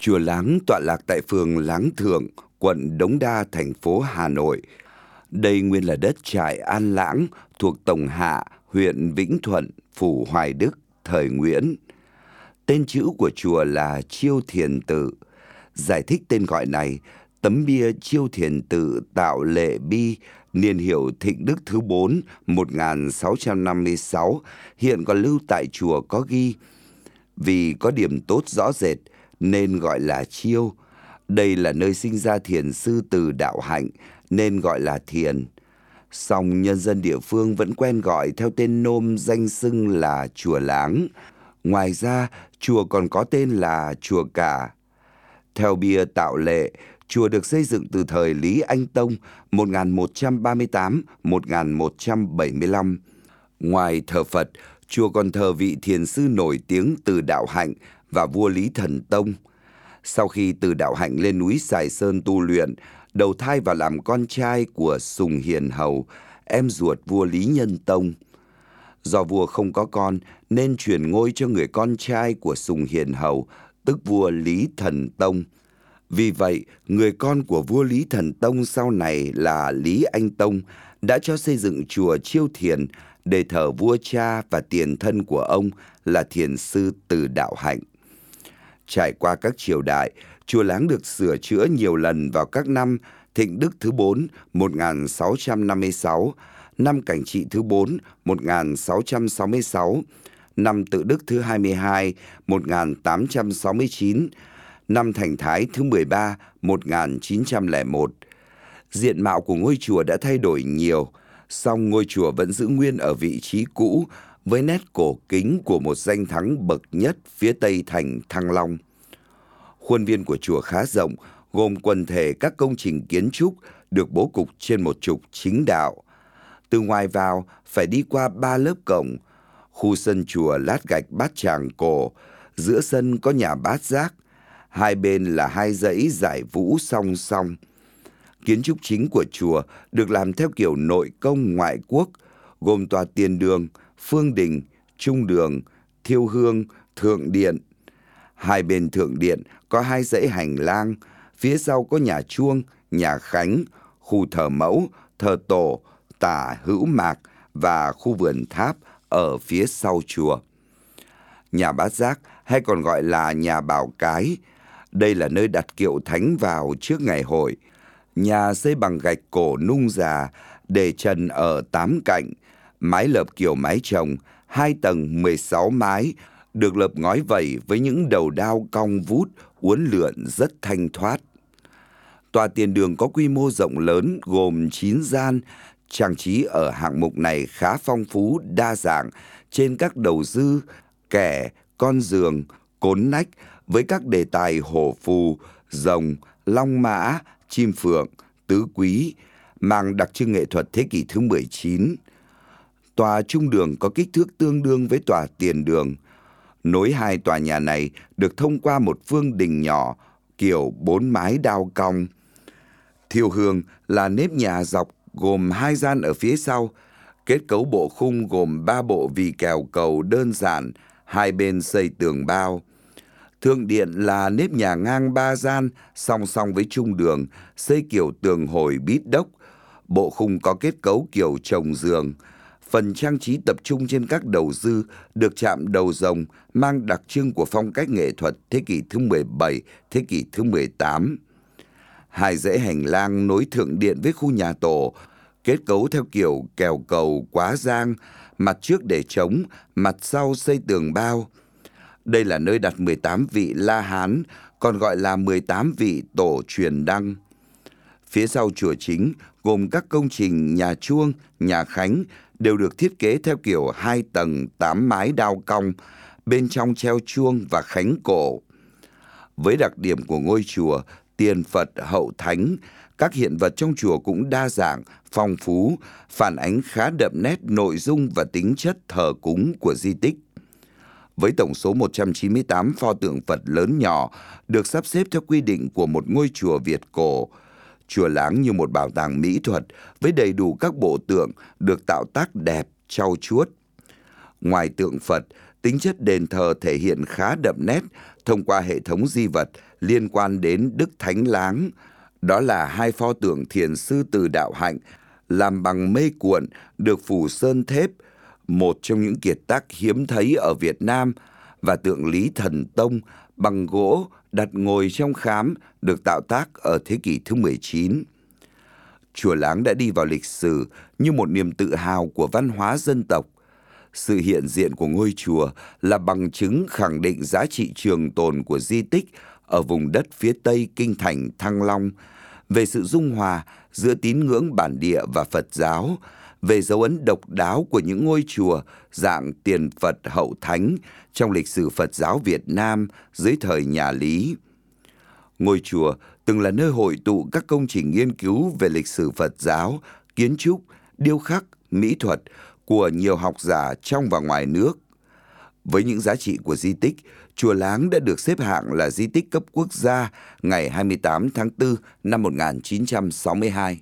Chùa Láng tọa lạc tại phường Láng Thượng, quận Đống Đa, thành phố Hà Nội. Đây nguyên là đất trại An Lãng thuộc Tổng Hạ, huyện Vĩnh Thuận, phủ Hoài Đức, thời Nguyễn. Tên chữ của chùa là Chiêu Thiền Tự. Giải thích tên gọi này, tấm bia Chiêu Thiền Tự tạo lệ bi niên hiệu Thịnh Đức thứ 4 1656 hiện còn lưu tại chùa có ghi vì có điểm tốt rõ rệt nên gọi là chiêu. Đây là nơi sinh ra thiền sư từ đạo hạnh nên gọi là thiền. Song nhân dân địa phương vẫn quen gọi theo tên nôm danh xưng là chùa Láng. Ngoài ra, chùa còn có tên là chùa Cả. Theo bia tạo lệ, chùa được xây dựng từ thời Lý Anh Tông 1138-1175. Ngoài thờ Phật, chùa còn thờ vị thiền sư nổi tiếng từ đạo hạnh và vua Lý Thần Tông. Sau khi từ đạo hạnh lên núi Sài Sơn tu luyện, đầu thai và làm con trai của Sùng Hiền Hầu, em ruột vua Lý Nhân Tông. Do vua không có con nên truyền ngôi cho người con trai của Sùng Hiền Hầu, tức vua Lý Thần Tông. Vì vậy, người con của vua Lý Thần Tông sau này là Lý Anh Tông đã cho xây dựng chùa Chiêu Thiền để thờ vua cha và tiền thân của ông là thiền sư Từ Đạo Hạnh. Trải qua các triều đại, chùa Láng được sửa chữa nhiều lần vào các năm Thịnh Đức thứ 4 1656, năm Cảnh Trị thứ 4 1666, năm Tự Đức thứ 22 1869, năm Thành Thái thứ 13 1901. Diện mạo của ngôi chùa đã thay đổi nhiều, song ngôi chùa vẫn giữ nguyên ở vị trí cũ với nét cổ kính của một danh thắng bậc nhất phía tây thành Thăng Long. Khuôn viên của chùa khá rộng, gồm quần thể các công trình kiến trúc được bố cục trên một trục chính đạo. Từ ngoài vào phải đi qua ba lớp cổng, khu sân chùa lát gạch bát tràng cổ, giữa sân có nhà bát giác, hai bên là hai dãy giải vũ song song. Kiến trúc chính của chùa được làm theo kiểu nội công ngoại quốc, gồm tòa tiền đường, phương đình, trung đường, thiêu hương, thượng điện. Hai bên thượng điện có hai dãy hành lang, phía sau có nhà chuông, nhà khánh, khu thờ mẫu, thờ tổ, tả hữu mạc và khu vườn tháp ở phía sau chùa. Nhà bát giác hay còn gọi là nhà bảo cái, đây là nơi đặt kiệu thánh vào trước ngày hội. Nhà xây bằng gạch cổ nung già, để trần ở tám cạnh, mái lợp kiểu mái chồng, hai tầng 16 mái, được lợp ngói vẩy với những đầu đao cong vút, uốn lượn rất thanh thoát. Tòa tiền đường có quy mô rộng lớn gồm 9 gian, trang trí ở hạng mục này khá phong phú, đa dạng trên các đầu dư, kẻ, con giường, cốn nách với các đề tài hổ phù, rồng, long mã, chim phượng, tứ quý, mang đặc trưng nghệ thuật thế kỷ thứ 19. Tòa trung đường có kích thước tương đương với tòa tiền đường. Nối hai tòa nhà này được thông qua một phương đình nhỏ kiểu bốn mái đao cong. Thiêu hương là nếp nhà dọc gồm hai gian ở phía sau. Kết cấu bộ khung gồm ba bộ vì kèo cầu đơn giản, hai bên xây tường bao. Thượng điện là nếp nhà ngang ba gian, song song với trung đường, xây kiểu tường hồi bít đốc. Bộ khung có kết cấu kiểu trồng giường. Phần trang trí tập trung trên các đầu dư được chạm đầu rồng mang đặc trưng của phong cách nghệ thuật thế kỷ thứ 17, thế kỷ thứ 18. Hai dãy hành lang nối thượng điện với khu nhà tổ, kết cấu theo kiểu kèo cầu quá giang, mặt trước để trống, mặt sau xây tường bao. Đây là nơi đặt 18 vị La Hán, còn gọi là 18 vị tổ truyền đăng. Phía sau chùa chính gồm các công trình nhà chuông, nhà khánh đều được thiết kế theo kiểu hai tầng tám mái đao cong, bên trong treo chuông và khánh cổ. Với đặc điểm của ngôi chùa, tiền Phật hậu thánh, các hiện vật trong chùa cũng đa dạng, phong phú, phản ánh khá đậm nét nội dung và tính chất thờ cúng của di tích. Với tổng số 198 pho tượng Phật lớn nhỏ được sắp xếp theo quy định của một ngôi chùa Việt cổ, chùa Láng như một bảo tàng mỹ thuật với đầy đủ các bộ tượng được tạo tác đẹp, trau chuốt. Ngoài tượng Phật, tính chất đền thờ thể hiện khá đậm nét thông qua hệ thống di vật liên quan đến Đức Thánh Láng. Đó là hai pho tượng thiền sư từ đạo hạnh làm bằng mây cuộn được phủ sơn thép, một trong những kiệt tác hiếm thấy ở Việt Nam và tượng Lý Thần Tông bằng gỗ đặt ngồi trong khám được tạo tác ở thế kỷ thứ 19. Chùa Láng đã đi vào lịch sử như một niềm tự hào của văn hóa dân tộc. Sự hiện diện của ngôi chùa là bằng chứng khẳng định giá trị trường tồn của di tích ở vùng đất phía tây kinh thành Thăng Long, về sự dung hòa giữa tín ngưỡng bản địa và Phật giáo, về dấu ấn độc đáo của những ngôi chùa dạng tiền Phật hậu thánh trong lịch sử Phật giáo Việt Nam dưới thời nhà Lý. Ngôi chùa từng là nơi hội tụ các công trình nghiên cứu về lịch sử Phật giáo, kiến trúc, điêu khắc, mỹ thuật của nhiều học giả trong và ngoài nước. Với những giá trị của di tích, Chùa Láng đã được xếp hạng là di tích cấp quốc gia ngày 28 tháng 4 năm 1962.